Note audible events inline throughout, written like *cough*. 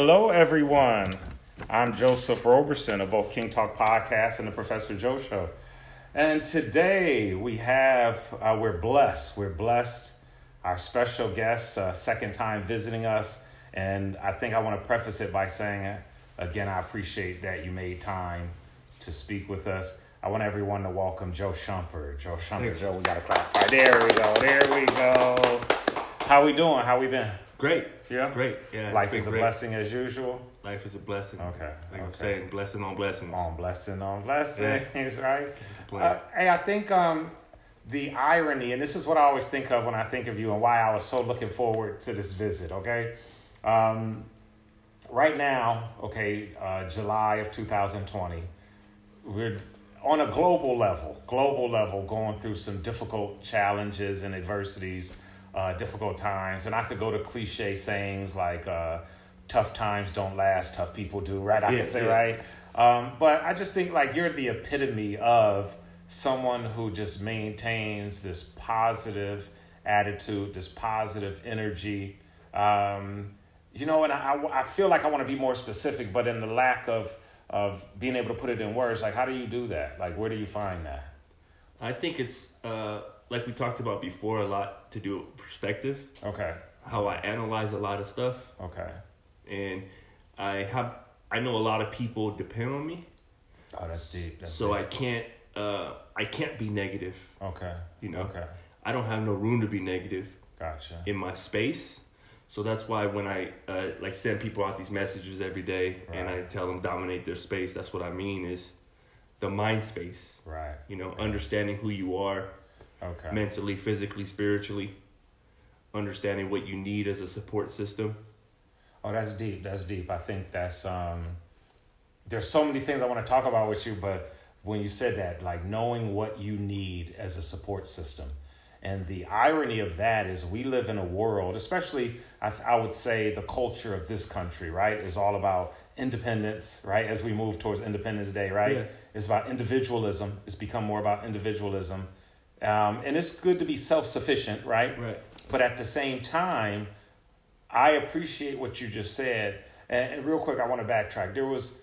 Hello, everyone. I'm Joseph Roberson of both King Talk Podcast and the Professor Joe Show. And today we have, uh, we're blessed. We're blessed. Our special guest, uh, second time visiting us. And I think I want to preface it by saying, again, I appreciate that you made time to speak with us. I want everyone to welcome Joe Shumper. Joe Shumper. Thanks. Joe, we got to clap. Right, there we go. There we go. How we doing? How we been? Great. Yeah? Great. Yeah. Life is a great. blessing as usual. Life is a blessing. Okay, Like I'm saying, blessing on blessings. on blessing on blessings, *laughs* right? Uh, hey, I think um, the irony, and this is what I always think of when I think of you, and why I was so looking forward to this visit. Okay, um, right now, okay, uh, July of 2020, we're on a global level, global level, going through some difficult challenges and adversities, uh, difficult times, and I could go to cliche sayings like. Uh, Tough times don't last, tough people do, right? I Yeah, could say, yeah. right? Um, but I just think like you're the epitome of someone who just maintains this positive attitude, this positive energy. Um, you know, and I, I, I feel like I want to be more specific, but in the lack of of being able to put it in words, like how do you do that? Like where do you find that? I think it's uh, like we talked about before, a lot to do with perspective. Okay, How I analyze a lot of stuff, okay. and I have I know a lot of people depend on me, Oh, that's deep. That's so I can't uh, I can't be negative. okay, You know, okay, I don't have no room to be negative gotcha. in my space. So that's why when I uh, like send people out these messages every day and I tell them dominate their space, that's what I mean is the mind space. Right. You know, understanding who you are Okay. mentally, physically, spiritually, understanding what you need as a support system. Oh, that's deep. That's deep. I think that's um there's so many things I want to talk about with you, but when you said that, like knowing what you need as a support system. And the irony of that is we live in a world, especially I, I would say the culture of this country, right, is all about independence, right? As we move towards Independence Day, right? Yeah. It's about individualism. It's become more about individualism. Um, and it's good to be self sufficient, right? Right. But at the same time, I appreciate what you just said. And, and real quick, I want to backtrack. There was,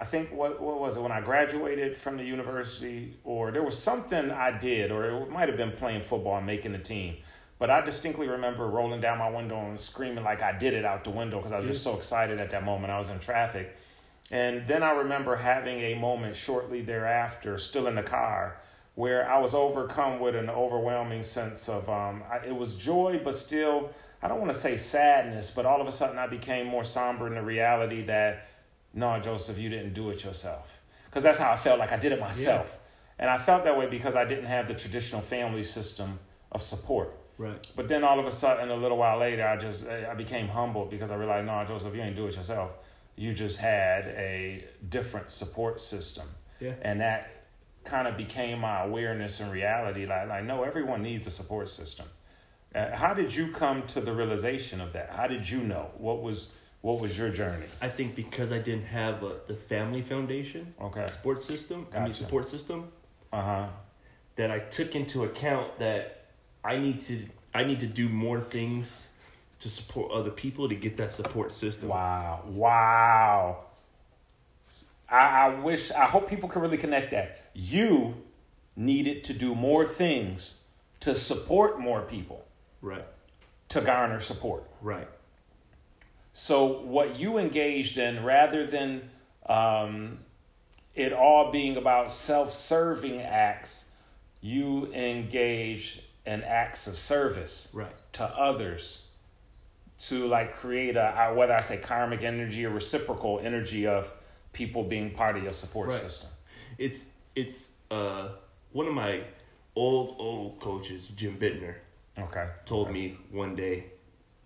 I think, what what was it when I graduated from the university, or there was something I did, or it might have been playing football and making the team. But I distinctly remember rolling down my window and screaming like I did it out the window because I was just so excited at that moment. I was in traffic. And then I remember having a moment shortly thereafter, still in the car, where I was overcome with an overwhelming sense of um, I, it was joy, but still, I don't want to say sadness, but all of a sudden I became more somber in the reality that, no, Joseph, you didn't do it yourself. Because that's how I felt like I did it myself. And I felt that way because I didn't have the traditional family system of support. Right. But then all of a sudden, a little while later, I just I became humbled because I realized, no, Joseph, you ain't do it yourself. You just had a different support system, Yeah. and that kind of became my awareness and reality. Like, like no, everyone needs a support system. Uh, how did you come to the realization of that? How did you know? What was what was your journey? I think because I didn't have uh, the family foundation, Okay. support system, I mean support system, Uh huh. that I took into account that I need to I need to do more things to support other people to get that support system. Wow. Wow. I, I wish, I hope people can really connect that. You needed to do more things to support more people Right. to garner support. Right. So, what you engaged in, rather than um, it all being about self serving acts, you engage in acts of service Right. to others to like create a whether I say karmic energy or reciprocal energy of people being part of your support Right. system. It's it's uh one of my old old coaches, Jim Bittner, Okay. told me one day,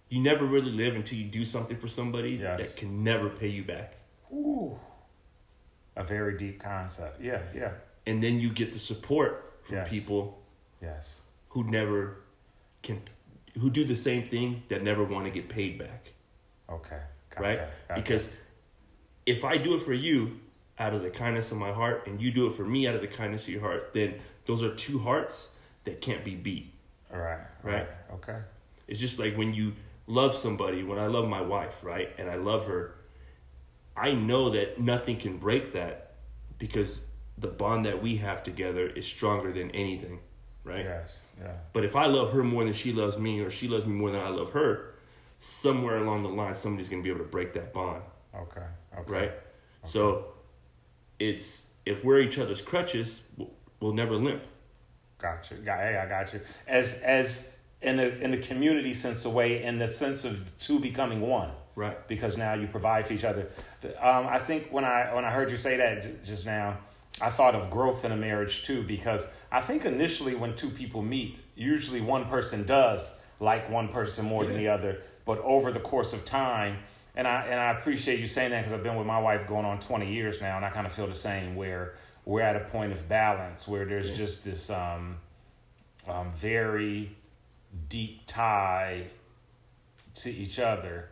you never really live until you do something for somebody Yes. that can never pay you back. Ooh. A very deep concept. Yeah, yeah. And then you get the support from Yes. people Yes. who never can who do the same thing that never want to get paid back. Okay. Got right? that, because if I do it for you out of the kindness of my heart and you do it for me out of the kindness of your heart, then those are two hearts that can't be beat. All right. Right. Okay. It's just like when you love somebody, when I love my wife, right? And I love her I know that nothing can break that because the bond that we have together is stronger than anything, right? Yes. Yeah. But if I love her more than she loves me, or she loves me more than I love her, somewhere along the line, somebody's gonna be able to break that bond, Okay. Okay. right? So it's if we're each other's crutches, we'll, we'll never limp. Gotcha. Got, hey, I got you. As as in a in the community sense of way, in the sense of two becoming one. Right. Because now you provide for each other. Um, I think when I when I heard you say that j- just now, I thought of growth in a marriage too. Because I think initially when two people meet, usually one person does like one person more than the other. But over the course of time, and I and I appreciate you saying that because I've been with my wife going on twenty years now, and I kind of feel the same. Where we're at a point of balance where there's just this um, um, very deep tie to each other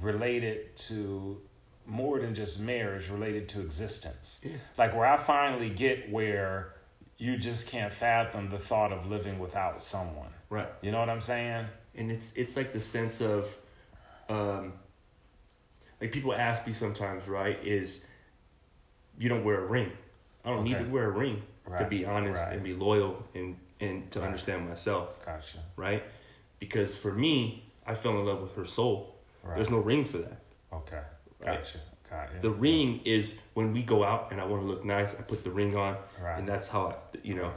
related to more than just marriage related to existence Yeah. like where i finally get where you just can't fathom the thought of living without someone Right. you know what i'm saying and it's it's like the sense of um like people ask me sometimes right is you don't wear a ring. I don't need to wear a ring to be honest right. and be loyal and and to Right. understand myself gotcha. right? Because for me i fell in love with her soul. Right. There's no ring for that. Okay. Right. gotcha. Got the ring is when we go out and i want to look nice i put the ring on Right. and that's how i you know.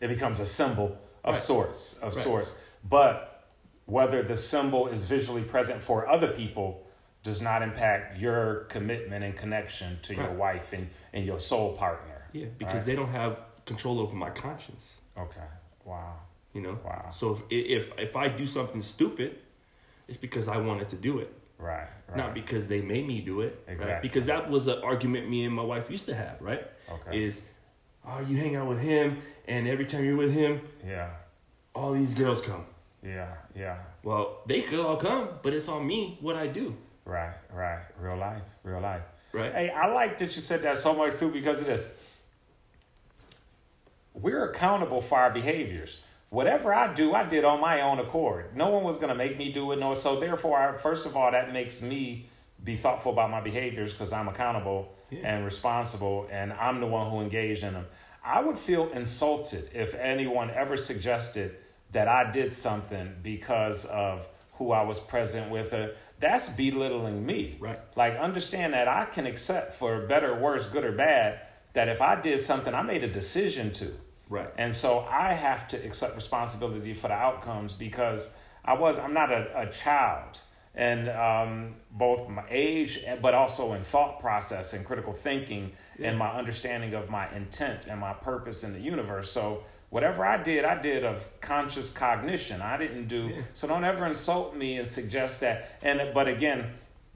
It becomes a symbol of Right. sorts of Right. sorts but whether the symbol is visually present for other people does not impact your commitment and connection to your wife and, and your soul partner. Yeah because Right. they don't have control over my conscience. Okay. Wow. You know? Wow. so if if if i do something stupid it's because i wanted to do it. Right right. Not because they made me do it Exactly. right because that was an argument me and my wife used to have right? Okay. is oh you hang out with him and every time you're with him yeah. all these girls come. Yeah yeah. Well they could all come but it's on me what i do right right real life real life right Hey, I like that you said that so much too because of this. We're accountable for our behaviors. Whatever I do, I did on my own accord. No one was going to make me do it. No, so therefore, I, first of all, that makes me be thoughtful about my behaviors because I'm accountable Yeah. and responsible, and I'm the one who engaged in them. I would feel insulted if anyone ever suggested that I did something because of who I was present with. Uh, that's belittling me. Right. Like, understand that I can accept for better, worse, good, or bad, that if I did something I made a decision to. right And so I have to accept responsibility for the outcomes because I was, I'm not a, a child. And um, both my age, but also in thought process and critical thinking and my understanding of my intent and my purpose in the universe. So whatever I did, I did of conscious cognition. I didn't do, Yeah. so don't ever insult me and suggest that. And, but again,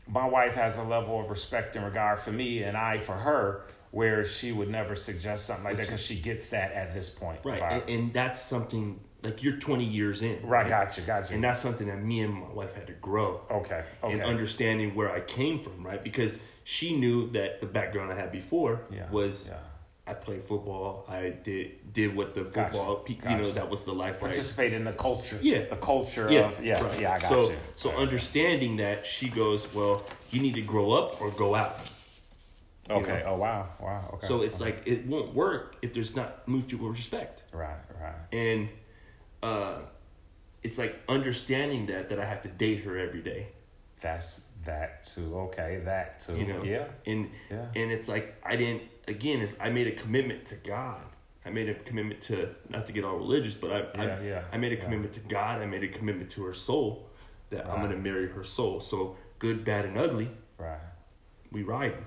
my wife has a level of respect and regard for me and I for her where she would never suggest something like that because she gets that at this point. right Right, and, and that's something like you're 20 years in right gotcha, gotcha. and that's something that me and my wife had to grow okay, okay. and understanding where I came from, right? Because she knew that the background I had before Yeah, was yeah. I played football. I did did what the Gotcha, football, pe- you know, that was the life. Right? Participate in the culture. Yeah. The culture Yeah, of, yeah, right. yeah, I got so, you. So Right. understanding that, she goes, well, you need to grow up or go out. Okay, oh, wow, wow, okay. So it's like it won't work if there's not mutual respect, Right, right. and uh, it's like understanding that that I have to date her every day. That's that too. Okay, that too. you know Yeah. and Yeah. and it's like i didn't again it's i made a commitment to god i made a commitment to not to get all religious but i Yeah, I, yeah, I made a yeah. commitment to god i made a commitment to her soul that i'm going to marry her soul so good bad and ugly Right. we ride it.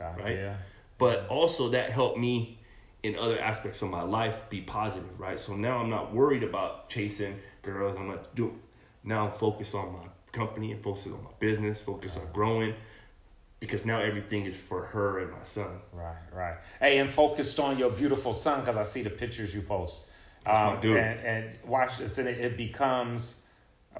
Right? Yeah. but also that helped me in other aspects of my life be positive right so now i'm not worried about chasing girls i'm not doing now i'm focused on my company and focusing on my business focus on growing because now everything is for her and my son Right, right. Hey, and focused on your beautiful son because I see the pictures you post. Um, That's my dude. And, and watch this, and it, it becomes.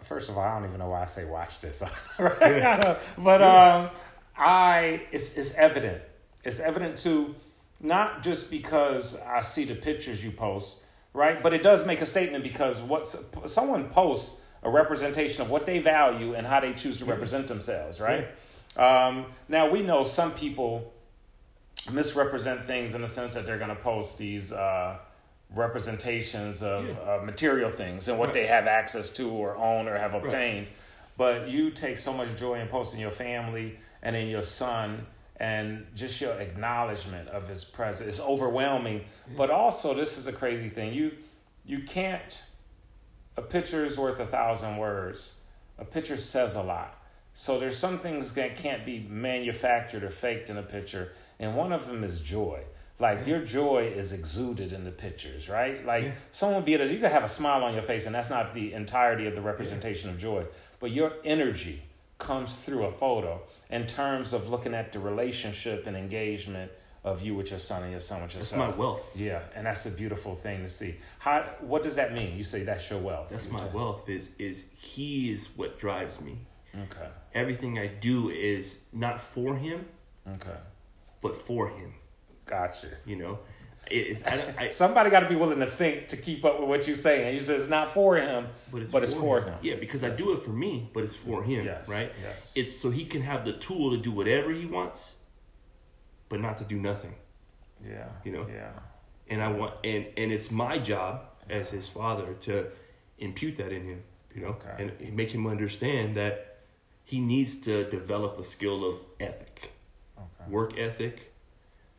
First of all, I don't even know why I say watch this, *laughs* right? Know. *laughs* but um, I it's it's evident. It's evident too, not just because I see the pictures you post, right? But it does make a statement because what someone posts a representation of what they value and how they choose to represent themselves, right? Um, now we know some people misrepresent things in the sense that they're going to post these uh, representations of Yeah. uh, material things and what Right. they have access to or own or have obtained. But you take so much joy in posting your family and in your son and just your acknowledgement of his presence. It's overwhelming. But also, this is a crazy thing. You you can't. A picture is worth a thousand words. A picture says a lot. So there's some things that can't be manufactured or faked in a picture, and one of them is joy. Like your joy is exuded in the pictures, right? Like Yeah. someone be it, as you can have a smile on your face, and that's not the entirety of the representation of joy, but your energy comes through a photo in terms of looking at the relationship and engagement of you with your son and your son with That's yourself. my wealth. Yeah, and that's a beautiful thing to see. How? What does that mean? You say that's your wealth. That's my wealth. Is is he is what drives me. Okay. Everything I do is not for him, Okay. but for him. Gotcha. You know, it is. I, I, *laughs* Somebody got to be willing to think to keep up with what you're saying. You said it's not for him, but it's, but it's for him. Yeah, because I do it for me, but it's for him, Yes, right? yes. It's so he can have the tool to do whatever he wants, but not to do nothing. Yeah. You know? Yeah. And I want, and and it's my job as his father to impute that in him, you know, Okay. and make him understand that he needs to develop a skill of ethic, Okay. work ethic,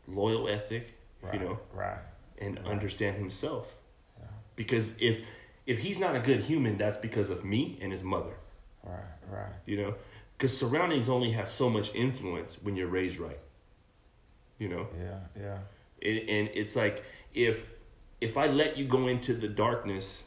loyal ethic, Right. you know, Right. and Right. understand himself. Yeah. Because if if he's not a good human, that's because of me and his mother. Right. Right. You know, because surroundings only have so much influence when you're raised right. You know, Yeah. Yeah. it, and it's like if if I let you go into the darkness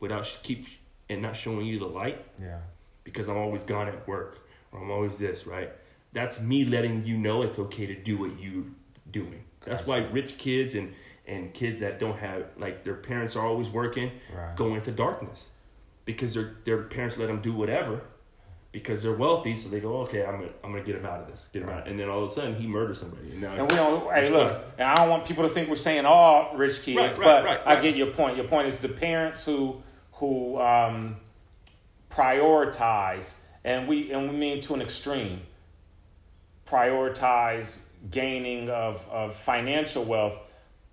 without sh- keep and not showing you the light Yeah. because I'm always gone at work or I'm always this right. That's me letting you know it's okay to do what you're doing. That's why rich kids and and kids that don't have like their parents are always working Right. go into darkness because their their parents let them do whatever because they're wealthy so they go okay I'm gonna I'm gonna get him out of this get him out and then all of a sudden he murders somebody and now And we don't. Hey, look. fine. And I don't want people to think we're saying all rich kids, Right, right, but right, I get your point. Your point is the parents who who um, prioritize, and we and we mean to an extreme. Prioritize gaining of of financial wealth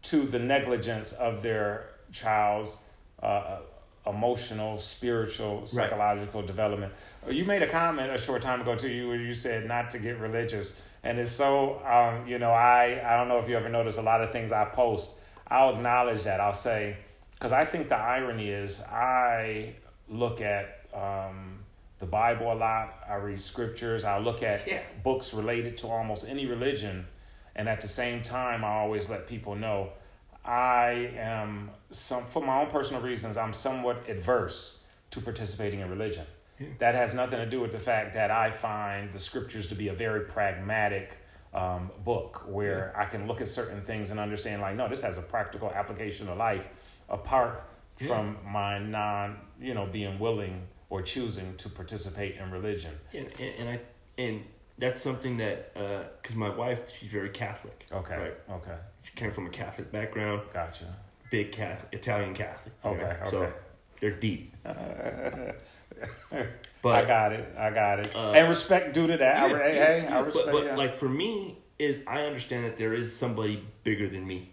to the negligence of their child's uh, emotional, spiritual, psychological development. You made a comment a short time ago to you where you said not to get religious, and it's so um, you know I I don't know if you ever notice a lot of things I post. I'll acknowledge that. I'll say because I think the irony is I look at um, the Bible a lot. I read scriptures. I look at Yeah. books related to almost any religion, and at the same time, I always let people know I am some for my own personal reasons. I'm somewhat adverse to participating in religion. Yeah. That has nothing to do with the fact that I find the scriptures to be a very pragmatic um, book where I can look at certain things and understand, like, no, this has a practical application to life apart Yeah. from my non, you know, being willing or choosing to participate in religion. and, and, and I and that's something that because my wife she's very Catholic Okay. right Okay. she came from a Catholic background Gotcha. big Catholic Italian Catholic know, Okay, so they're deep *laughs* I got it. I got it. Uh, and respect due to that. Yeah, hey, yeah, hey, yeah. I respect. But, but yeah. like for me, is I understand that there is somebody bigger than me,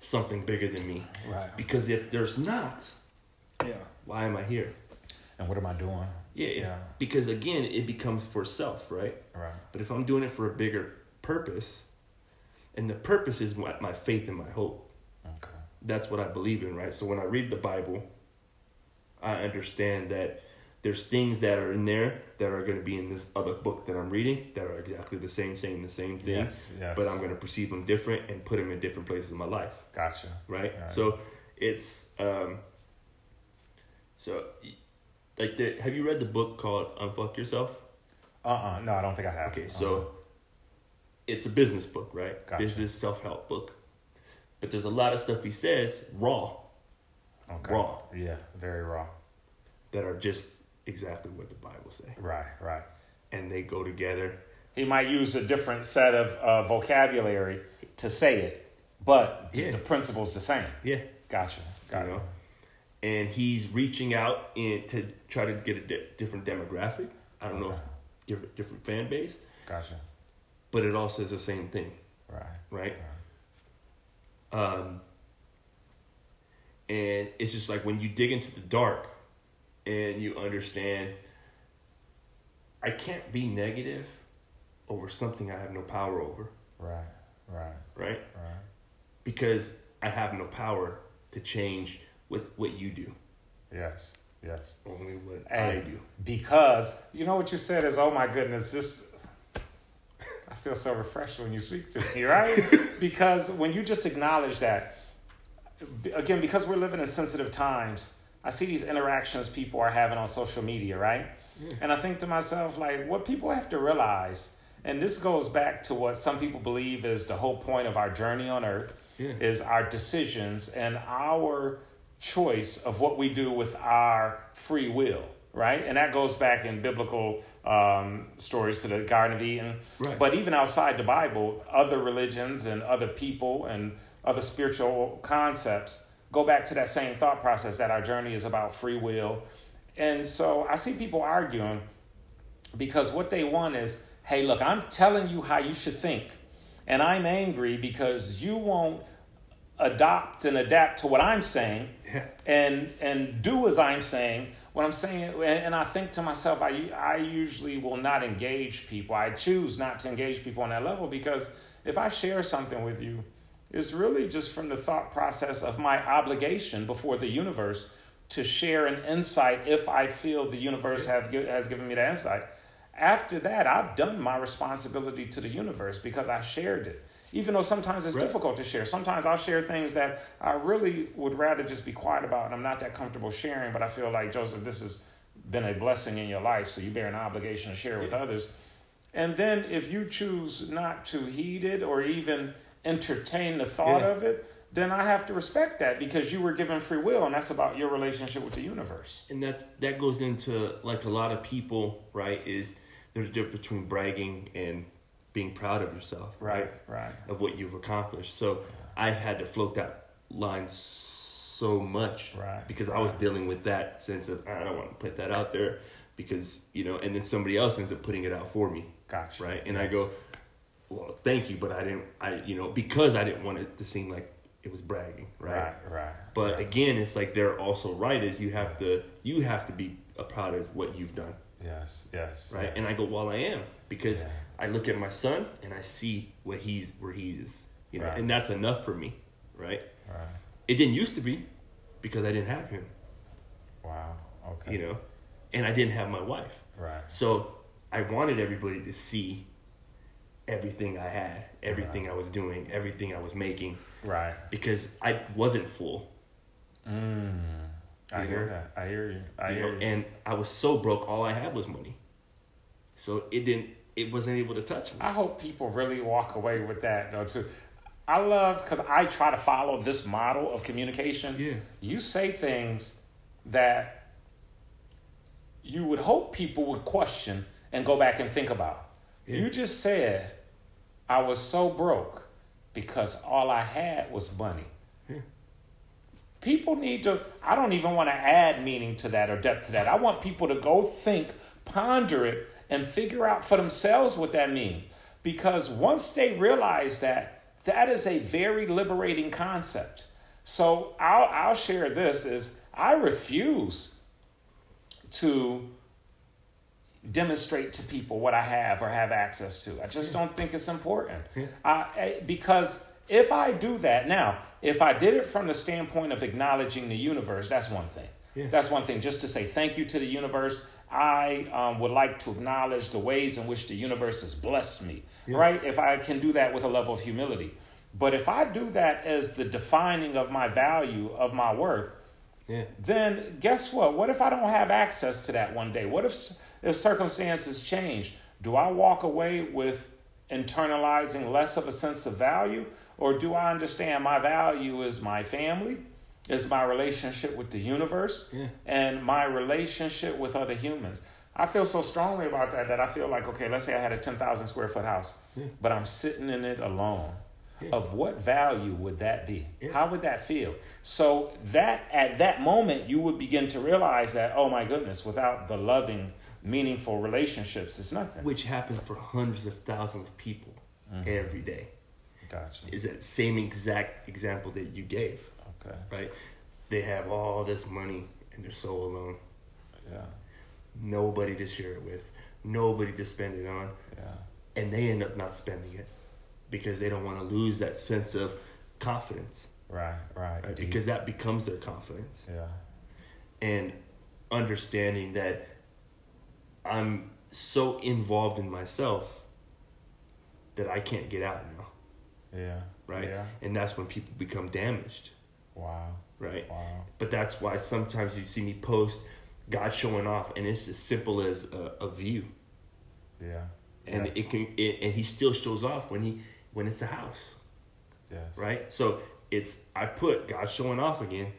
something bigger than me. right. Because if there's not, Yeah. why am I here? And what am I doing? Yeah, if- Yeah. Because again, it becomes for self, right? Right. But if I'm doing it for a bigger purpose, and the purpose is my, my faith and my hope, Okay. that's what I believe in, right? So when I read the Bible, I understand that there's things that are in there that are going to be in this other book that I'm reading that are exactly the same, saying the same thing. Yes. Yes. But I'm going to perceive them different and put them in different places in my life, Gotcha. right? Right. So it's um. So, like, the have you read the book called "Unfuck Yourself"? Uh. uh No, I don't think I have. Okay, Uh-uh. so it's a business book, right? Gotcha. Business self help book. But there's a lot of stuff he says raw okay. raw. Yeah. Very raw. that are just exactly what the Bible say, Right. Right. and they go together. He might use a different set of uh, vocabulary to say it, but Yeah. the principle's the same. Yeah, Gotcha. Got You it. know? And he's reaching out in to try to get a di- different demographic. I don't know if different different fan base, Gotcha. but it all says the same thing, Right. right? Um, and it's just like when you dig into the dark and you understand I can't be negative over something I have no power over, Right. Right. right? Right. Because I have no power to change what what you do, Yes. Yes. only what Hey. I do. Because you know what you said is, oh my goodness, this. I feel so refreshed when you speak to me, *laughs* right? because when you just acknowledge that, again, because we're living in sensitive times, I see these interactions people are having on social media, right? Yeah. And I think to myself, like, what people have to realize, and this goes back to what some people believe is the whole point of our journey on earth, Yeah. is our decisions and our choice of what we do with our free will, right? And that goes back in biblical um, stories to the Garden of Eden. Right. But even outside the Bible, other religions and other people and other spiritual concepts go back to that same thought process that our journey is about free will. And so I see people arguing because what they want is hey, look, I'm telling you how you should think. And I'm angry because you won't adopt and adapt to what I'm saying Yeah. and and do as I'm saying. What I'm saying, and, and I think to myself, I I usually will not engage people. I choose not to engage people on that level because if I share something with you, it's really just from the thought process of my obligation before the universe to share an insight if I feel the universe have has given me that insight. After that, I've done my responsibility to the universe because I shared it. Even though sometimes it's Right. difficult to share. Sometimes I'll share things that I really would rather just be quiet about and I'm not that comfortable sharing, but I feel like, Joseph, this has been a blessing in your life, so you bear an obligation to share with others. And then if you choose not to heed it or even entertain the thought Yeah. of it, then I have to respect that because you were given free will and that's about your relationship with the universe. and that's that goes into like a lot of people right is there's a difference between bragging and being proud of yourself Right, right. of what you've accomplished so i've had to float that line so much Right, because i was dealing with that sense of ah, i don't want to put that out there because you know and then somebody else ends up putting it out for me Gotcha. right and i go well thank you but i didn't i you know because i didn't want it to seem like it was bragging right, Right, right. but right. again, it's like they're also right. Is you have to you have to be proud of what you've done, yes, yes. right? yes. And I go, well, I am because Yeah. I look at my son and I see what he's where he is, you know, Right. and that's enough for me, right? Right. It didn't used to be because I didn't have him, Wow. Okay. you know, and I didn't have my wife, Right. so I wanted everybody to see everything I had, everything I was doing, everything I was making, Right. because I wasn't full. Mm. I hear know? that. I hear you. I you hear know, you. and I was so broke, all I had was money. So it didn't, it wasn't able to touch me. I hope people really walk away with that though too. I love because I try to follow this model of communication. Yeah. You say things that you would hope people would question and go back and think about. Yeah. You just said, I was so broke because all I had was money. People need to, I don't even want to add meaning to that or depth to that. I want people to go think, ponder it, and figure out for themselves what that means. Because once they realize that, that is a very liberating concept. So I'll, I'll share this is I refuse to demonstrate to people what I have or have access to. I just don't think it's important. I, I- because if I do that now, if I did it from the standpoint of acknowledging the universe, that's one thing. Yeah. That's one thing. Just to say thank you to the universe. I um, would like to acknowledge the ways in which the universe has blessed me, right? If I can do that with a level of humility. But if I do that as the defining of my value, of my worth, Yeah. then guess what? What if I don't have access to that one day? What if if circumstances change? Do I walk away with internalizing less of a sense of value, or do I understand my value is my family, is my relationship with the universe, Yeah. and my relationship with other humans? I feel so strongly about that that I feel like okay, let's say I had a ten thousand square foot house, but I'm sitting in it alone. Yeah. Of what value would that be? Yeah. How would that feel? So that at that moment you would begin to realize that oh my goodness, without the loving meaningful relationships it's nothing. which happens for hundreds of thousands of people Mm-hmm. every day. Gotcha. Is that same exact example that you gave, Okay. right? They have all this money and they're so alone. Yeah. Nobody to share it with, nobody to spend it on, Yeah. and they end up not spending it because they don't want to lose that sense of confidence, Right. Right. right? Because that becomes their confidence. Yeah. and understanding that I'm so involved in myself that I can't get out now, Yeah. right? Yeah. And that's when people become damaged, Wow. right? Wow. But that's why sometimes you see me post God showing off, and it's as simple as a, a view, Yeah. and yes. it can, it, and he still shows off when he when it's a house, Yes. right? So it's I put God showing off again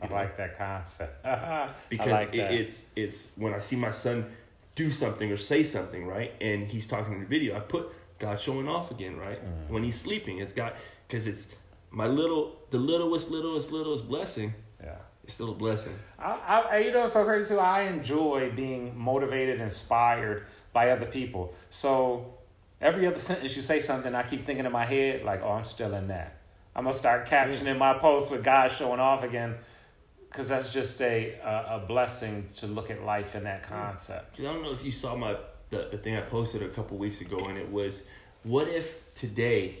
I like that concept. *laughs* because I like it, that. it's it's when I see my son do something or say something right, and he's talking in the video, I put God showing off again, right? Mm. When he's sleeping, it's God because it's my little the littlest littlest littlest blessing. yeah. It's still a blessing. I, I, you know, it's so crazy too. I enjoy being motivated, inspired by other people. So every other sentence you say something, I keep thinking in my head, like, oh, I'm still in that. I'm gonna start captioning my posts with God showing off again, because that's just a, a a blessing to look at life in that concept. I don't know if you saw my the, the thing I posted a couple weeks ago, and it was, what if today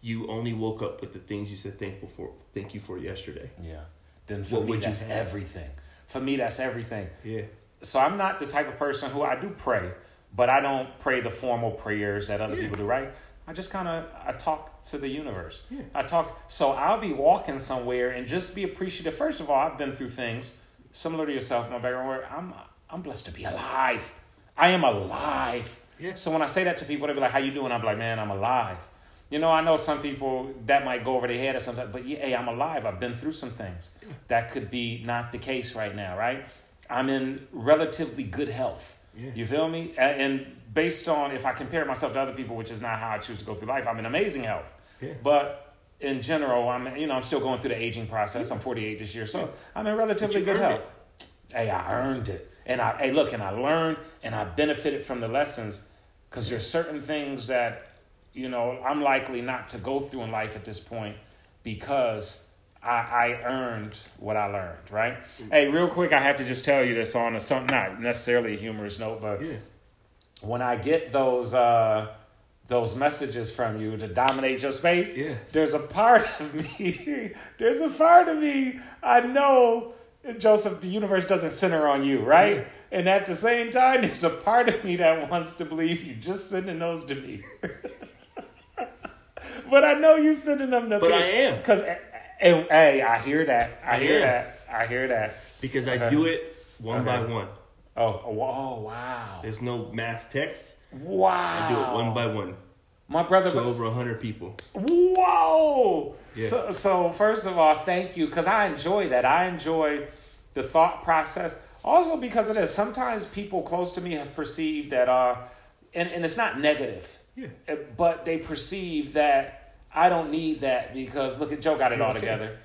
you only woke up with the things you said thankful for, thank you for yesterday? Yeah. Then for What me, that's everything. For me, that's everything. Yeah. so I'm not the type of person who I do pray, but I don't pray the formal prayers that other Yeah. people do, right? I just kind of I talk to the universe. Yeah. I talk so I'll be walking somewhere and just be appreciative. First of all, I've been through things similar to yourself, my background where I'm I'm blessed to be alive. I am alive. Yeah. So when I say that to people, they be like, "How you doing?" I'm like, "Man, I'm alive." You know, I know some people that might go over their head or something, but yeah, hey, I'm alive. I've been through some things. That could be not the case right now, right? I'm in relatively good health. Yeah. You feel me? And, based on if I compare myself to other people, which is not how I choose to go through life, I'm in amazing health. Yeah. But in general, I'm you know I'm still going through the aging process. I'm 48 this year, so I'm in relatively good health. Hey, I earned it, and I hey look, and I learned, and I benefited from the lessons, because there's certain things that you know I'm likely not to go through in life at this point because I, I earned what I learned. Right? Hey, real quick, I have to just tell you this on a some not necessarily a humorous note, but Yeah. when I get those uh, those messages from you to dominate your space, Yeah. there's a part of me, *laughs* there's a part of me I know, Joseph, the universe doesn't center on you, right? And at the same time, there's a part of me that wants to believe you just sending those to me. *laughs* but I know you sending them to But me. I am. Because, eh, eh, eh, hey, I hear that. I, I hear am. that. I hear that. Because I do it one by Okay. one. Oh, oh, oh wow. There's no mass text. Wow. I do it one by one My brother to was over hundred people. Whoa! Yeah. So, so first of all, thank you because I enjoy that. I enjoy the thought process. Also, because of this, sometimes people close to me have perceived that, uh, and, and it's not negative, Yeah. uh, but they perceive that I don't need that because look at Joe got it all *laughs* together.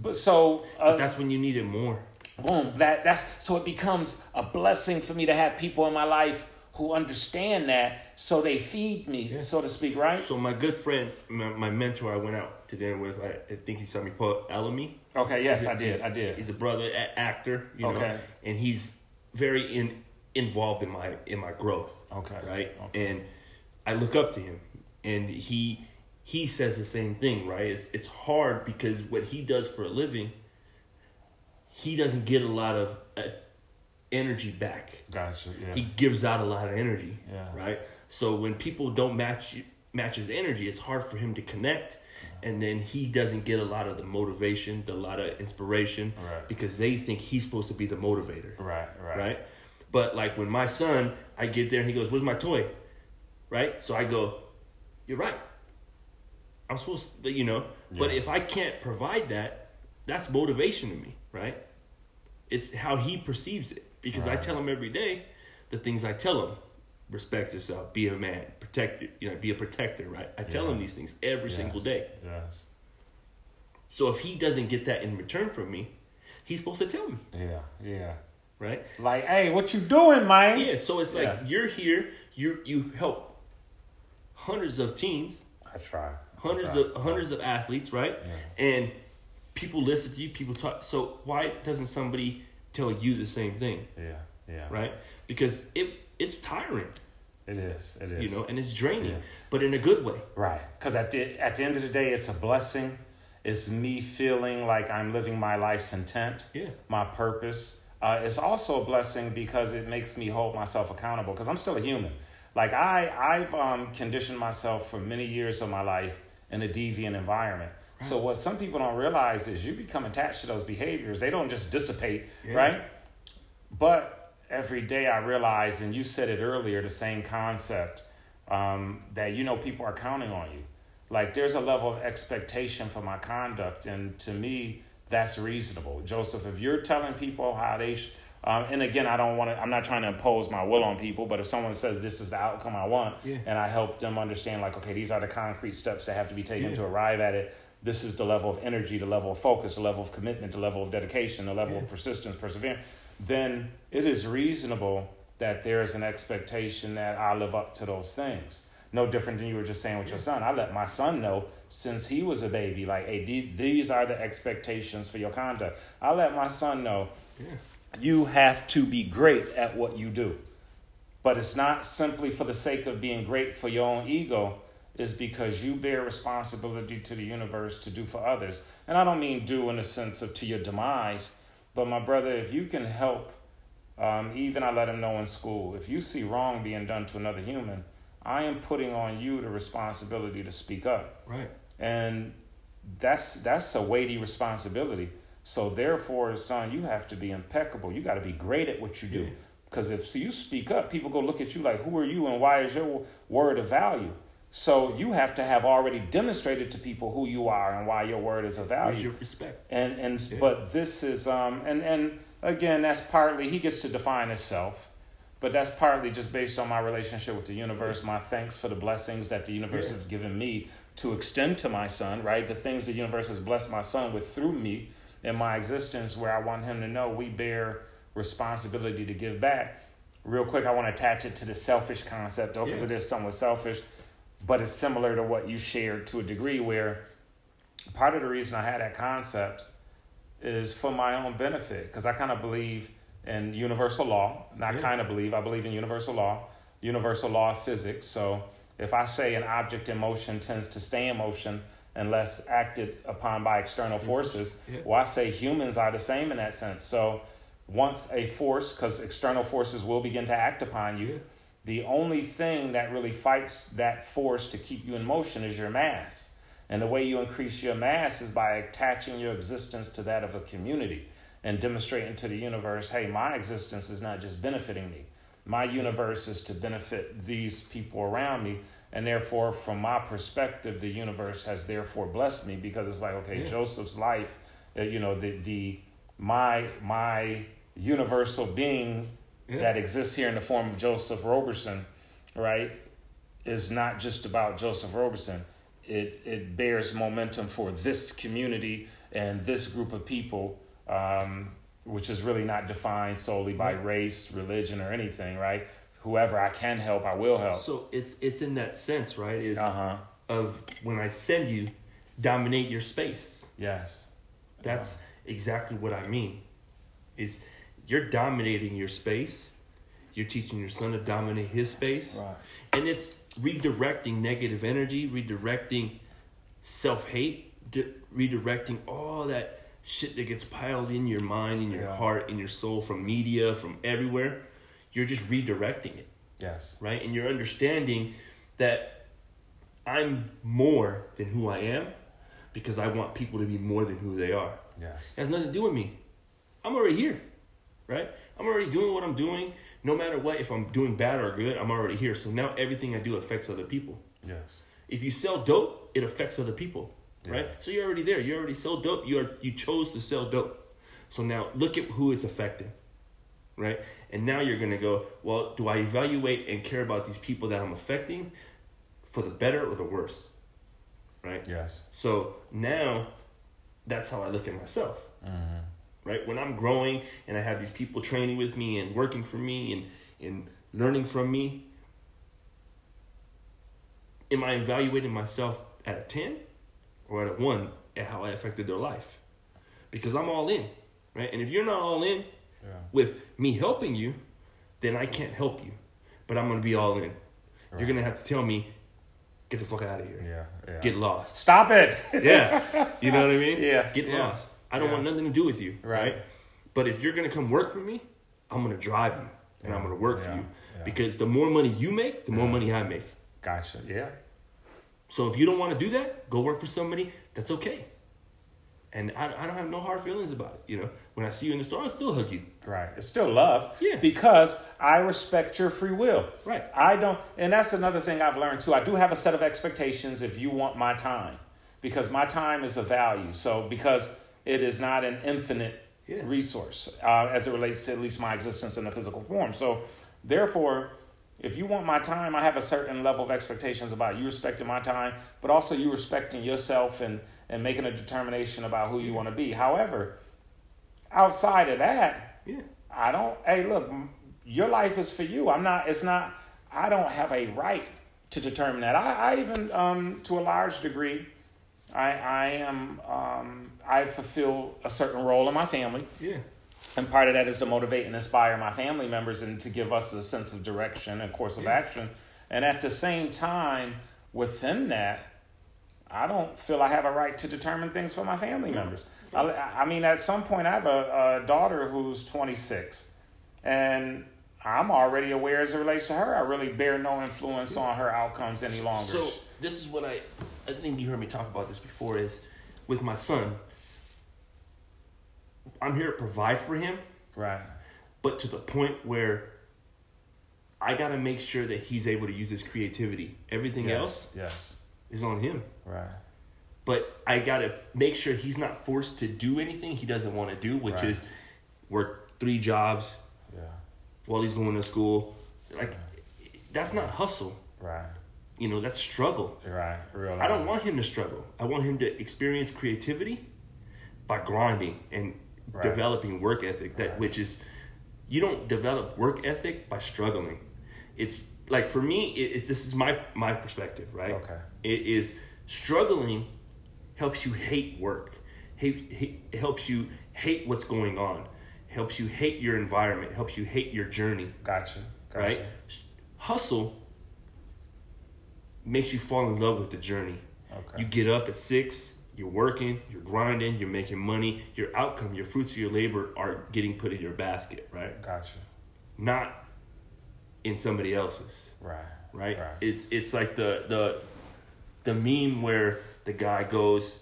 But so, uh, That's when you need it more. boom that that's so it becomes a blessing for me to have people in my life who understand that so they feed me Yeah. so to speak right So my good friend, my, my mentor, I went out to dinner with. I, I think he saw me. Paul Elamy. okay yes a- i did i did He's a brother, a- actor, you know, and he's very in involved in my in my growth. Okay. right, Okay. and I look up to him, and he he says the same thing, right? It's it's hard because what he does for a living, he doesn't get a lot of uh, energy back. gotcha yeah He gives out a lot of energy, Yeah. right? So when people don't match match his energy, it's hard for him to connect, and then he doesn't get a lot of the motivation, the lot of inspiration, Right. because they think he's supposed to be the motivator, right right right? But like when my son, I get there and he goes, "Where's my toy?" Right? So I go, "You're right. I'm supposed to, you know." But if I can't provide that, that's motivation to me, right? It's how he perceives it because I tell him every day the things I tell him: respect yourself, be a man, protect it, you know, be a protector, right? I tell Yeah. him these things every single day. yes So if he doesn't get that in return from me, he's supposed to tell me. yeah yeah right? Like, hey, what you doing, man? Yeah, so it's like Yeah. you're here, you you help hundreds of teens, I try. I hundreds try. of hundreds of athletes, right? Yeah. And people listen to you, people talk. So why doesn't somebody tell you the same thing, Yeah, yeah. right? Because it it's tiring, It is. It is. you know, and it's draining, Yeah. but in a good way. Right. Because at the at the end of the day, it's a blessing. It's me feeling like I'm living my life's intent, Yeah. my purpose. Uh, it's also a blessing because it makes me hold myself accountable because I'm still a human. Like I, I've um, conditioned myself for many years of my life in a deviant environment. So what some people don't realize is you become attached to those behaviors. They don't just dissipate, Yeah. right? But every day I realize, and you said it earlier, the same concept um, that you know people are counting on you. Like there's a level of expectation for my conduct, and to me, that's reasonable. Joseph, if you're telling people how they, sh- um, and again, I don't want to. I'm not trying to impose my will on people, but if someone says this is the outcome I want, Yeah. and I help them understand, like, okay, these are the concrete steps that have to be taken Yeah. to arrive at it. This is the level of energy, the level of focus, the level of commitment, the level of dedication, the level of persistence, perseverance. Then it is reasonable that there is an expectation that I live up to those things. No different than you were just saying with your son. I let my son know since he was a baby, like, hey, these are the expectations for your conduct. I let my son know you have to be great at what you do. But it's not simply for the sake of being great for your own ego, is because you bear responsibility to the universe to do for others. And I don't mean do in the sense of to your demise, but my brother, if you can help, um, even I let him know in school, if you see wrong being done to another human, I am putting on you the responsibility to speak up Right. and that's that's a weighty responsibility so therefore son you have to be impeccable you got to be great at what you do Yeah. because if so you speak up people go look at you like who are you and why is your word of value so you have to have already demonstrated to people who you are and why your word is of value your respect? and and Yeah. but this is um and and again that's partly he gets to define himself but that's partly just based on my relationship with the universe my thanks for the blessings that the universe Yeah. has given me to extend to my son right the things the universe has blessed my son with through me in my existence where i want him to know we bear responsibility to give back real quick i want to attach it to the selfish concept though because Yeah. it is somewhat selfish but it's similar to what you shared to a degree where part of the reason I had that concept is for my own benefit because I kind of believe in universal law. Not Yeah. kind of believe, I believe in universal law, universal law of physics. So if I say an object in motion tends to stay in motion unless acted upon by external forces, Yeah. well, I say humans are the same in that sense. So once a force, because external forces will begin to act upon you. The only thing that really fights that force to keep you in motion is your mass. And the way you increase your mass is by attaching your existence to that of a community and demonstrating to the universe hey, my existence is not just benefiting me, my universe is to benefit these people around me. And therefore, from my perspective, the universe has therefore blessed me because it's like, okay, Yeah. Joseph's life, uh, you know, the, the, my, my universal being Yeah. that exists here in the form of Joseph Roberson, right, is not just about Joseph Roberson. It it bears momentum for this community and this group of people, um, which is really not defined solely by race, religion, or anything, right? Whoever I can help, I will help. So it's it's in that sense, right? Is Uh huh. of when I send you, dominate your space. Yes. That's exactly what I mean. Is you're dominating your space. You're teaching your son to dominate his space. Right. And it's redirecting negative energy, redirecting self hate, di- redirecting all that shit that gets piled in your mind, in your Yeah. heart, in your soul from media, from everywhere. You're just redirecting it, Yes. right? And you're understanding that I'm more than who I am because I want people to be more than who they are. Yes. It has nothing to do with me. I'm already here, right? I'm already doing what I'm doing. No matter what, if I'm doing bad or good, I'm already here. So now everything I do affects other people. Yes. If you sell dope, it affects other people, right? So you're already there. You already sell dope. You are you chose to sell dope. So now look at who it's affecting, right? And now you're gonna go, well, do I evaluate and care about these people that I'm affecting for the better or the worse, right? Yes. So now that's how I look at myself. Mm-hmm. Right? When I'm growing and I have these people training with me and working for me and, and learning from me, am I evaluating myself at a 10 or at a 1 at how I affected their life? Because I'm all in, right? And if you're not all in Yeah. with me helping you, then I can't help you. But I'm going to be all in. You're going to have to tell me, get the fuck out of here. Yeah. Yeah. Get lost. Stop it. Yeah. *laughs* You know what I mean? Yeah, Get yeah. lost. I don't Yeah. want nothing to do with you. Right. Right. But if you're gonna come work for me, I'm gonna drive you and I'm gonna work for you. Yeah. Because the more money you make, the more money I make. Gotcha. Yeah. So if you don't want to do that, go work for somebody. That's okay. And I, I don't have no hard feelings about it. You know, when I see you in the store, I'll still hug you. Right. It's still love. Yeah. Because I respect your free will. Right. I don't, and that's another thing I've learned too. I do have a set of expectations if you want my time, because my time is a value. So because it is not an infinite Yeah. resource uh, as it relates to at least my existence in the physical form. So therefore, if you want my time, I have a certain level of expectations about you respecting my time, but also you respecting yourself and and making a determination about who you want to be. However, outside of that, Yeah. I don't. Hey, look, your life is for you. I'm not. It's not. I don't have a right to determine that. I, I even, um, to a large degree, I, I am. Um, I fulfill a certain role in my family, Yeah. and part of that is to motivate and inspire my family members and to give us a sense of direction and course of Yeah. action. And at the same time, within that, I don't feel I have a right to determine things for my family members. I, I mean, at some point, I have a, a daughter who's 26, and I'm already aware as it relates to her. I really bear no influence on her outcomes any longer. So this is what I, I think you heard me talk about this before. Is with my son, I'm here to provide for him, right, but to the point where I got to make sure that he's able to use his creativity. Everything yes, else yes, is on him. right, But I got to make sure he's not forced to do anything he doesn't want to do, which Right. is work three jobs yeah, while he's going to school. Like, that's not hustle. right, You know, that's struggle. right, real. I don't want him to struggle. I want him to experience creativity by grinding and Right. developing work ethic. That Right. which is, you don't develop work ethic by struggling. It's like for me, it, it's this is my my perspective, right? Okay. It is struggling helps you hate work. Hate, hate helps you hate what's going on. Helps you hate your environment. Helps you hate your journey Gotcha, gotcha. right? Hustle makes you fall in love with the journey. Okay. You get up at six, you're working, you're grinding, you're making money. Your outcome, your fruits of your labor are getting put in your basket, right? Gotcha. Not in somebody else's, Right. right? Right. It's it's like the the the meme where the guy goes,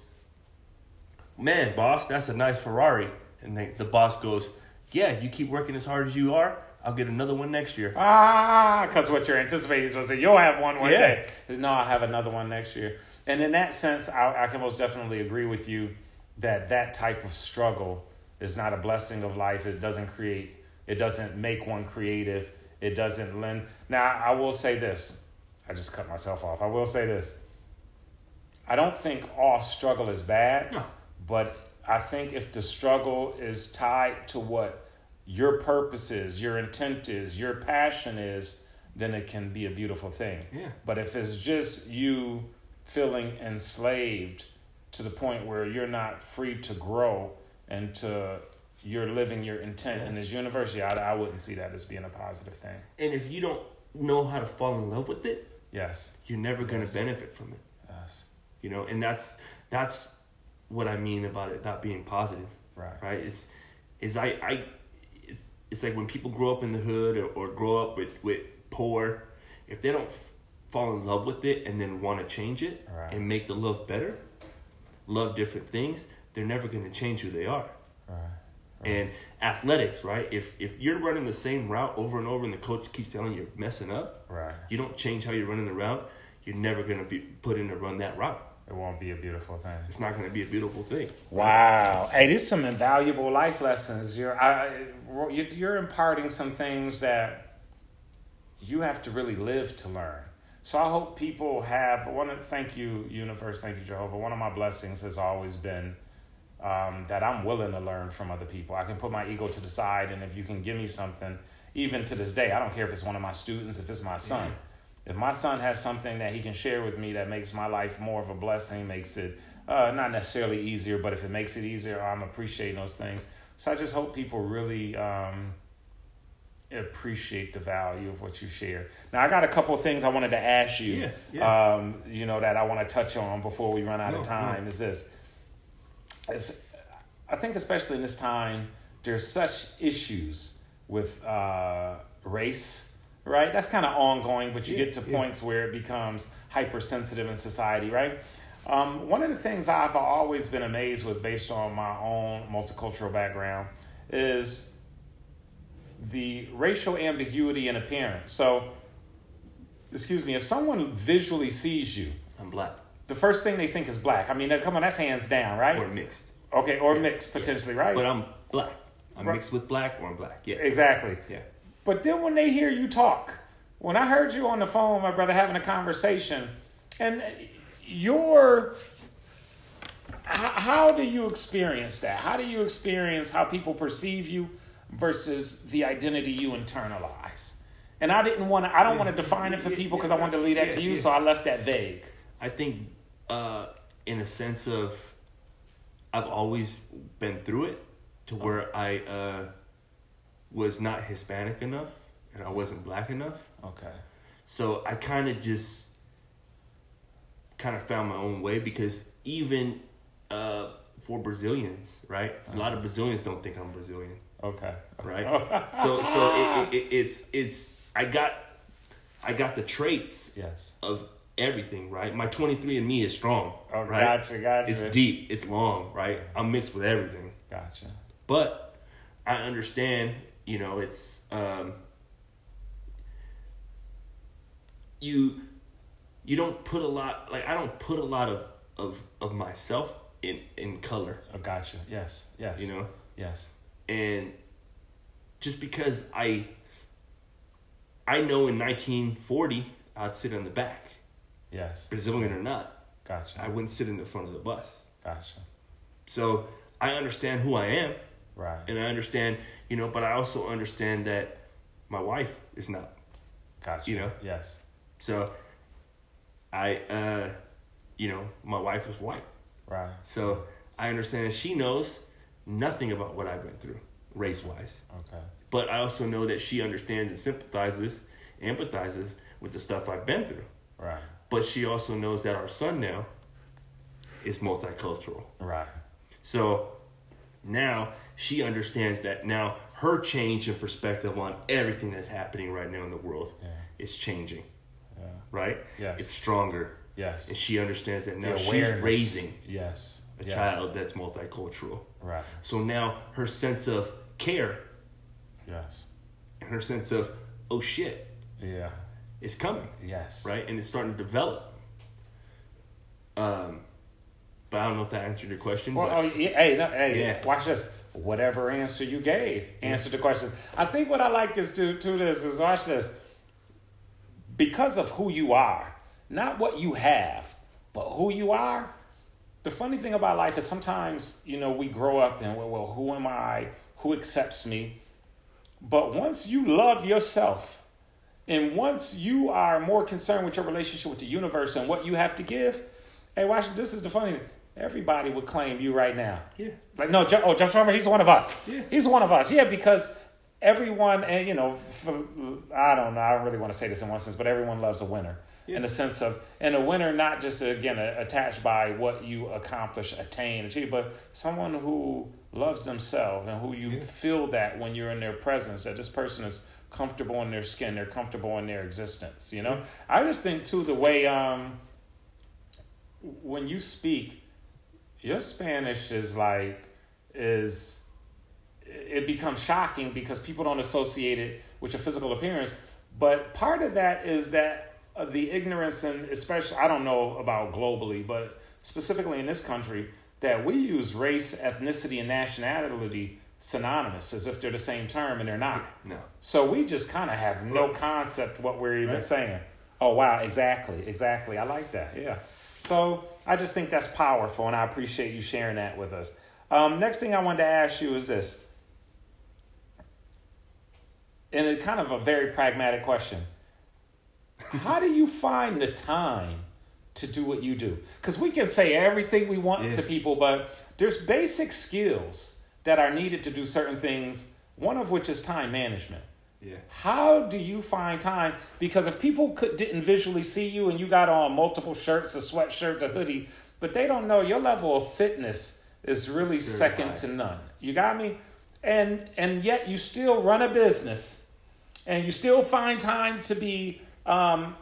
"Man, boss, that's a nice Ferrari," and then the boss goes, "Yeah, you keep working as hard as you are, I'll get another one next year." Ah, because what you're anticipating is say you'll have one one Yeah. day. No, I'll have another one next year. And in that sense, I, I can most definitely agree with you that that type of struggle is not a blessing of life. It doesn't create. It doesn't make one creative. It doesn't lend. Now, I will say this. I just cut myself off. I will say this. I don't think all struggle is bad. No. But I think if the struggle is tied to what your purpose is, your intent is, your passion is, then it can be a beautiful thing. Yeah. But if it's just you feeling enslaved to the point where you're not free to grow and to you're living your intent in this universe, yeah, I, I wouldn't see that as being a positive thing. And if you don't know how to fall in love with it, Yes. you're never going to Yes. benefit from it. Yes. You know, and that's that's what I mean about it not being positive, Right. right? Is is I I it's, like when people grow up in the hood or, or grow up with with poor, if they don't f- fall in love with it and then want to change it Right. and make the love better, love different things, they're never going to change who they are. Right. And athletics, right? If if you're running the same route over and over and the coach keeps telling you you're messing up, Right. you don't change how you're running the route, you're never going to be put in to run that route. It won't be a beautiful thing. It's not going to be a beautiful thing. Wow. Hey, these some invaluable life lessons. You're I, you- you're imparting some things that you have to really live to learn. So I hope people have one. of- Thank you, universe. Thank you, Jehovah. One of my blessings has always been um, that I'm willing to learn from other people. I can put my ego to the side, and if you can give me something, even to this day, I don't care if it's one of my students, if it's my son. Yeah. If my son has something that he can share with me that makes my life more of a blessing, makes it uh, not necessarily easier, but if it makes it easier, I'm appreciating those things. So I just hope people really um, appreciate the value of what you share. Now, I got a couple of things I wanted to ask you. Yeah, yeah. Um, you know that I want to touch on before we run out No, of time. no. Is this? If, I think especially in this time, there's such issues with uh, race, right? That's kind of ongoing, but you Yeah, get to yeah. points where it becomes hypersensitive in society, right? Um, one of the things I've always been amazed with, based on my own multicultural background, is the racial ambiguity in appearance. So, excuse me, if someone visually sees you, I'm black the first thing they think is black. I mean, come on, that's hands down, right? or mixed, okay, or Yeah, mixed potentially, right? but I'm black. I'm Right. mixed with black or I'm black. Yeah, exactly. yeah. But then when they hear you talk, when I heard you on the phone, my brother, having a conversation, and your how, do you experience that? How do you experience how people perceive you versus the identity you internalize? And I didn't want to. I don't Yeah. want to define it for people because I wanted to leave that yeah, to you, yeah. so I left that vague. I think, uh, in a sense of, I've always been through it to where I uh, was not Hispanic enough and I wasn't black enough. Okay. So I kind of just kind of found my own way because even uh, for Brazilians, right? A lot of Brazilians don't think I'm Brazilian, Okay. right? *laughs* so so it, it, it, it's it's I got I got the traits yes. of everything, right? My 23andMe is strong, Oh, right? gotcha, gotcha. It's deep, it's long, right? I'm mixed with everything. Gotcha. But I understand, you know, it's um you you don't put a lot like I don't put a lot of of of myself in in color, Oh, gotcha. Yes. Yes. you know? Yes. And just because I I know in 1940 I'd sit in the back, Yes. Brazilian or not, Gotcha. I wouldn't sit in the front of the bus. Gotcha. So I understand who I am Right. and I understand, you know, but I also understand that my wife is not. Gotcha. you know? Yes. So I uh you know, my wife is white. Right. So I understand that she knows nothing about what I've been through race wise. Okay. But I also know that she understands and sympathizes, empathizes with the stuff I've been through. Right. But she also knows that our son now is multicultural. Right. So now she understands that now her change in perspective on everything that's happening right now in the world Yeah. is changing, Yeah. right? Yes. It's stronger. Yes. And she understands that now she's raising Yes. a yes. child that's multicultural. Right. So now her sense of care Yes. and her sense of, oh shit, Yeah. is coming, Yes. right? And it's starting to develop. Um, but I don't know if that answered your question. Well, but oh, yeah, hey, no, hey, Yeah. watch this. Whatever answer you gave, answer the question. I think what I like is to to this is watch this. Because of who you are, not what you have, but who you are. The funny thing about life is sometimes you know we grow up and well, well who am I? Who accepts me? But once you love yourself, and once you are more concerned with your relationship with the universe and what you have to give, hey, watch this is the funny thing. Everybody would claim you right now. yeah, Like, no, Joe, oh, Joe Shumpert, he's one of us. Yeah. He's one of us. Yeah, because everyone, and you know, for, I don't know, I don't really want to say this in one sense, but everyone loves a winner. Yeah. In the sense of, and a winner not just, again, attached by what you accomplish, attain, achieve, but someone who loves themselves and who you Yeah. feel that when you're in their presence, that this person is comfortable in their skin, they're comfortable in their existence, you know? I just think, too, the way, um, when you speak, your Spanish is like is it becomes shocking because people don't associate it with your physical appearance. But part of that is that uh, the ignorance and especially I don't know about globally, but specifically in this country, that we use race, ethnicity, and nationality synonymous as if they're the same term and they're not. no, So we just kind of have no concept what we're even Right. saying. Oh wow, exactly, exactly. I like that. Yeah. So I just think that's powerful, and I appreciate you sharing that with us. Um, next thing I wanted to ask you is this, and it's kind of a very pragmatic question. How do you find the time to do what you do? Because we can say everything we want Yeah. to people, but there's basic skills that are needed to do certain things. One of which is time management. Yeah. How do you find time? Because if people could didn't visually see you and you got on multiple shirts, a sweatshirt, a hoodie, but they don't know your level of fitness is really second high. to none. You got me? And and yet you still run a business and you still find time to be um,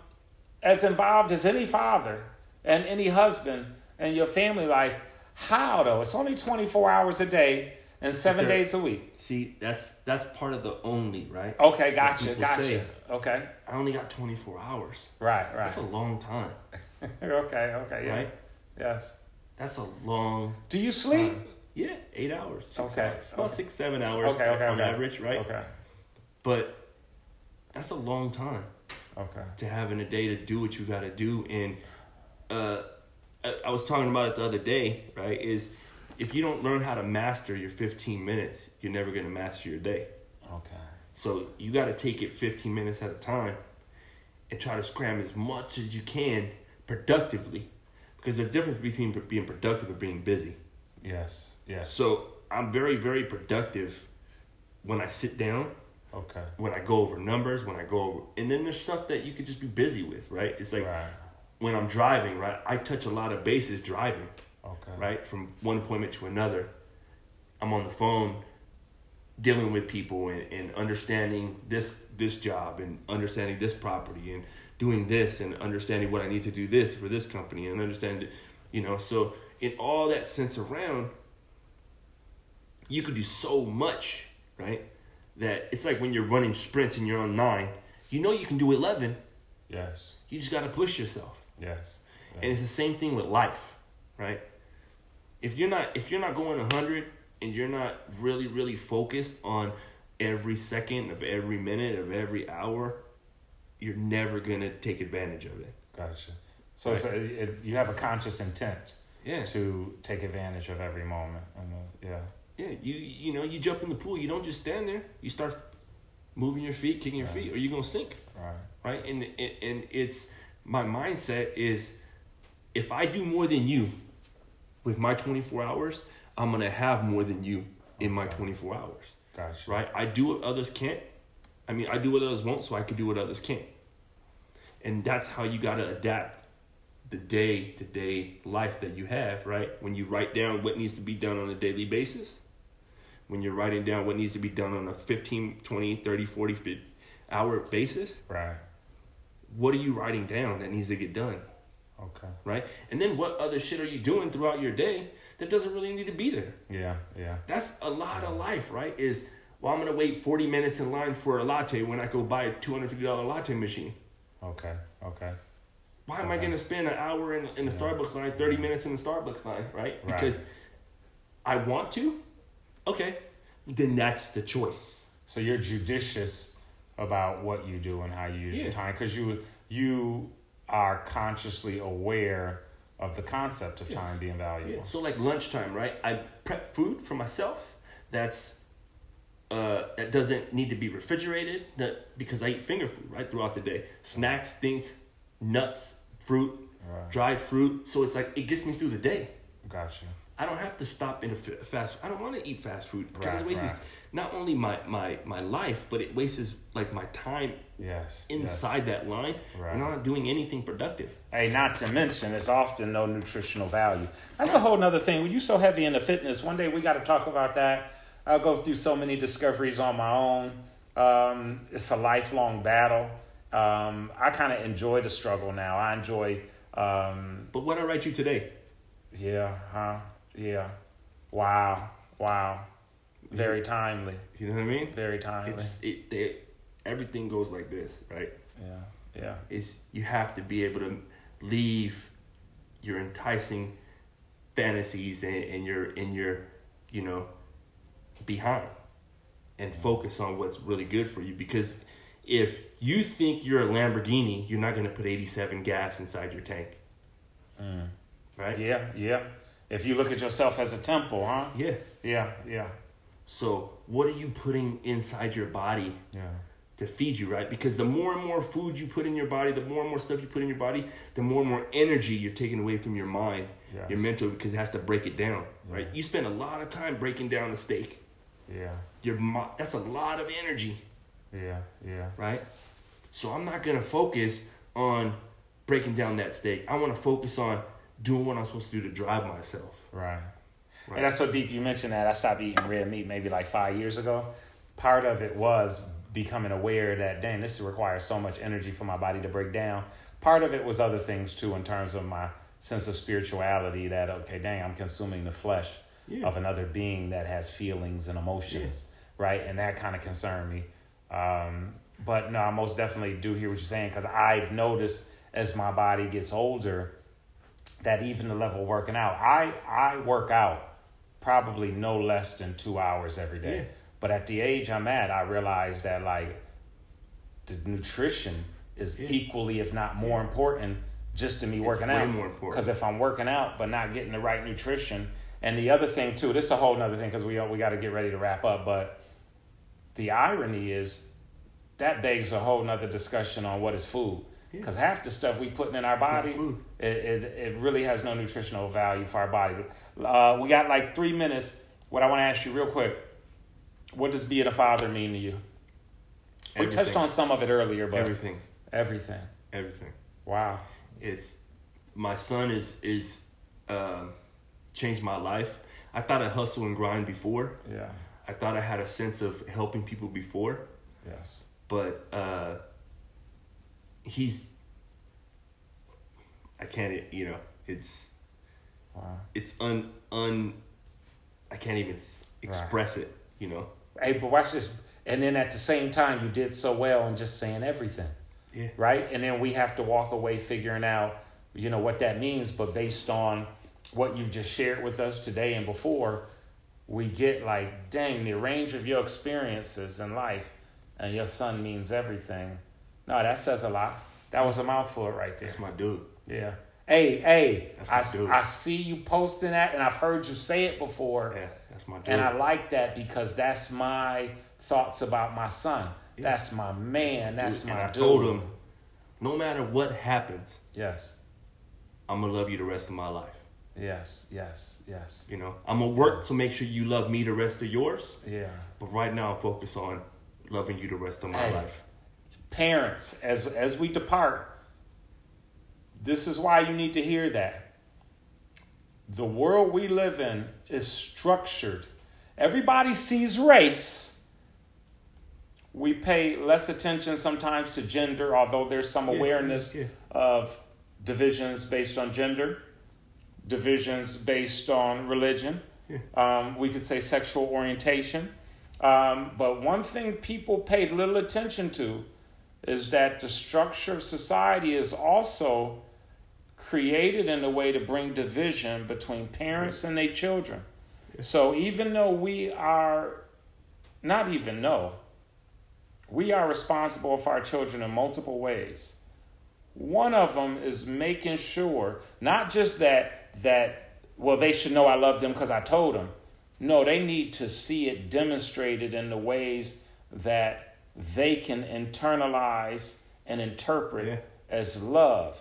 as involved as any father and any husband in your family life. How though? It's only 24 hours a day and seven days a week. See, that's that's part of the only, right? Okay, gotcha, gotcha. say. Okay, I only got 24 hours. right, right. That's a long time, *laughs* okay, okay, yeah. right? Yes. That's a long. Do you sleep? Yeah, eight hours. Six Okay, hours. About okay. six, seven hours okay, okay, on okay. average, right? Okay, But that's a long time okay. to have in a day to do what you got to do. And uh, I, I was talking about it the other day, right? Is if you don't learn how to master your 15 minutes, you're never going to master your day. Okay. So you got to take it 15 minutes at a time and try to scram as much as you can productively. Because there's a difference between being productive and being busy. Yes, yes. So I'm very, very productive when I sit down, okay. when I go over numbers, when I go over, and then there's stuff that you could just be busy with, right? It's like Right. when I'm driving, right? I touch a lot of bases driving, Okay. right? From one appointment to another. I'm on the phone dealing with people and, and understanding this this job and understanding this property and doing this and understanding what I need to do this for this company and understand you know so in all that sense around you could do so much right that it's like when you're running sprints and you're on nine you know you can do 11 Yes. you just got to push yourself Yes. and it's the same thing with life, right? If you're not if you're not going 100 and you're not really really focused on every second of every minute of every hour, you're never going to take advantage of it. Gotcha. So, it's a, it, you have a conscious intent Yeah. to take advantage of every moment. And, uh, yeah. Yeah, you you know, you jump in the pool, you don't just stand there. You start moving your feet, kicking your Right. feet or you're going to sink. Right. right? And and and it's my mindset is if I do more than you with my 24 hours, I'm gonna have more than you in my 24 hours, Gotcha. right? I do what others can't. I mean, I do what others won't, so I can do what others can't. And that's how you gotta adapt the day to day life that you have, right? When you write down what needs to be done on a daily basis, when you're writing down what needs to be done on a 15, 20, 30, 40 50 hour basis, Right. what are you writing down that needs to get done Okay. right and then what other shit are you doing throughout your day that doesn't really need to be there Yeah. Yeah. that's a lot of life right is well i'm gonna wait 40 minutes in line for a latte when i go buy a $250 latte machine Okay. Okay. why am i gonna spend an hour in, in the Yeah. starbucks line 30 minutes in the starbucks line right Right. because i want to okay then that's the choice So you're judicious about what you do and how you use Yeah. your time because you you are consciously aware of the concept of time being valuable. Yeah. So like lunchtime, right? I prep food for myself. That's uh, that doesn't need to be refrigerated. That because I eat finger food right throughout the day. Snacks, things, nuts, fruit, Right. dried fruit. So it's like it gets me through the day. Gotcha. I don't have to stop in a fa- fast. I don't want to eat fast food because Right, it wastes right. not only my, my my life, but it wastes like my time Yes. yes. inside that line, Right. and I'm not doing anything productive. Hey, not to mention, it's often no nutritional value. That's a whole nother thing. When you're so heavy into fitness, one day we got to talk about that. I'll go through so many discoveries on my own. Um, it's a lifelong battle. Um, I kind of enjoy the struggle now. I enjoy, um, But what I write you today, yeah, huh? Yeah. Wow. Wow. Very timely. you know what I mean? Very timely. It's it, it everything goes like this, right? yeah. Yeah. is you have to be able to leave your enticing fantasies and, and your and your you know behind and focus on what's really good for you because if you think you're a Lamborghini, you're not going to put 87 gas inside your tank, Mm. right? Yeah. Yeah. If you look at yourself as a temple, huh? Yeah. Yeah, yeah, So what are you putting inside your body yeah. to feed you, right? Because the more and more food you put in your body, the more and more stuff you put in your body, the more and more energy you're taking away from your mind, Yes. your mental, because it has to break it down, right? You spend a lot of time breaking down the steak. Yeah, Your that's a lot of energy, yeah, yeah. right? So I'm not gonna focus on breaking down that steak. I want to focus on doing what I'm supposed to do to drive myself. Right. Right. And that's so deep you mentioned that. I stopped eating red meat maybe like five years ago. Part of it was becoming aware that, dang, this requires so much energy for my body to break down. Part of it was other things too, in terms of my sense of spirituality that, okay, dang, I'm consuming the flesh Yeah. of another being that has feelings and emotions, right? And that kind of concerned me. Um, but no, I most definitely do hear what you're saying because I've noticed as my body gets older that even the level of working out, I I work out probably no less than two hours every day. Yeah. But at the age I'm at, I realize that like the nutrition is Yeah. equally, if not more important, just to me It's working way out. more important. Because if I'm working out but not getting the right nutrition, and the other thing too, this is a whole other thing because we we got to get ready to wrap up. But the irony is that begs a whole nother discussion on what is food. Yeah. Because half the stuff we putting in our not body, it, it, it really has no nutritional value for our body. Uh, we got like three minutes. What I want to ask you real quick, what does being a father mean to you? We touched on some of it earlier, but Everything, everything. everything. Wow. It's my son is is um, changed my life. I thought I hustle and grind before. Yeah. I thought I had a sense of helping people before, Yes. but uh, he's. I can't, you know, it's Wow. it's un un. I can't even express it, you know. Hey, but watch this. And then at the same time, you did so well in just saying everything. Yeah. right? And then we have to walk away figuring out, you know, what that means. But based on what you've just shared with us today and before, we get like, dang, the range of your experiences in life and your son means everything. No, that says a lot. That was a mouthful right there. That's my dude. Yeah. Hey, hey, That's my I, dude. I see you posting that and I've heard you say it before. Yeah, that's my dude. And I like that because that's my thoughts about my son. That's my man. That's my Dude, my and I dude. told him, no matter what happens, Yes. I'm gonna love you the rest of my life. Yes, yes, yes. You know, I'm gonna work to make sure you love me the rest of yours. Yeah. But right now, I'm focused on loving you the rest of my Hey. life. Parents, as as we depart, this is why you need to hear that. The world we live in is structured. Everybody sees race. We pay less attention sometimes to gender, although there's some Yeah, awareness yeah. of divisions based on gender, divisions based on religion. Um, we could say sexual orientation. Um, but one thing people paid little attention to is that the structure of society is also created in a way to bring division between parents and their children. So even though we are, not even know, we are responsible for our children in multiple ways. One of them is making sure not just that that well they should know I love them because I told them. No, they need to see it demonstrated in the ways that they can internalize and interpret Yeah. as love.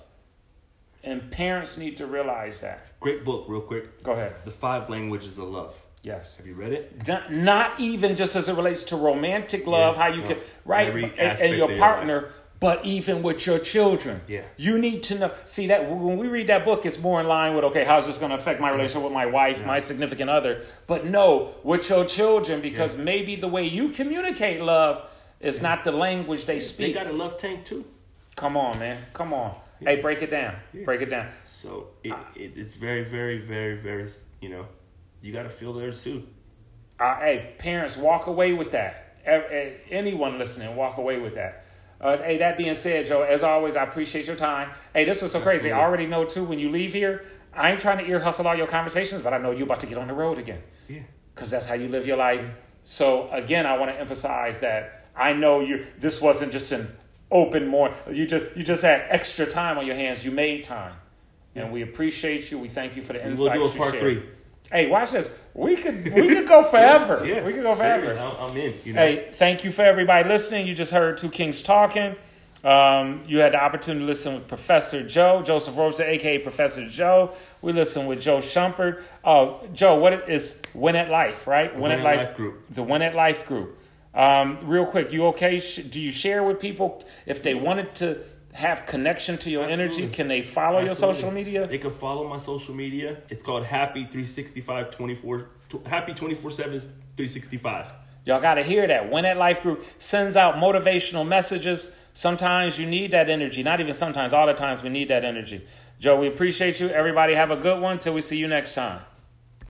And parents need to realize that. Great book, real quick. Go ahead. The Five Languages of Love. Yes. Have you read it? Not, not even just as it relates to romantic love, Yeah, how you no. can right and, and your partner, but even with your children. Yeah. You need to know. See that when we read that book, it's more in line with okay, how's this going to affect my relationship with my wife, my significant other? But no, with your children, because maybe the way you communicate love is not the language they speak. They got a love tank too. Come on, man. Come on. Hey, break it down. Break it down. So it, it, it's very, very, very, very, you know, you got to feel theirs too. Uh, hey, parents, walk away with that. Anyone listening, walk away with that. Uh, hey, that being said, Joe, as always, I appreciate your time. Hey, this was so crazy. I already know too. When you leave here, I ain't trying to ear hustle all your conversations, but I know you're about to get on the road again Yeah. because that's how you live your life. So again, I want to emphasize that I know you. This wasn't just an open more. You just you just had extra time on your hands. You made time, and we appreciate you. We thank you for the insights. We'll do a part shared. three. Hey, watch this. We could we could go *laughs* forever. Yeah, we could go forever. I'm, in. You know? Hey, thank you for everybody listening. You just heard two kings talking. Um, you had the opportunity to listen with Professor Joe, Joseph Rosa, aka Professor Joe. We listened with Joe Shumpert. Oh, Joe, what is Win at Life, right? Win at Life group. The Win at Life group. Um, real quick, you okay? Do you share with people if they wanted to have connection to your energy? Can they follow your social media? They can follow my social media. It's called Happy 365 24 Happy 24 7 365. Y'all got to hear that. Win at Life group sends out motivational messages, sometimes you need that energy. Not even sometimes, all the times we need that energy. Joe, we appreciate you. Everybody have a good one till we see you next time.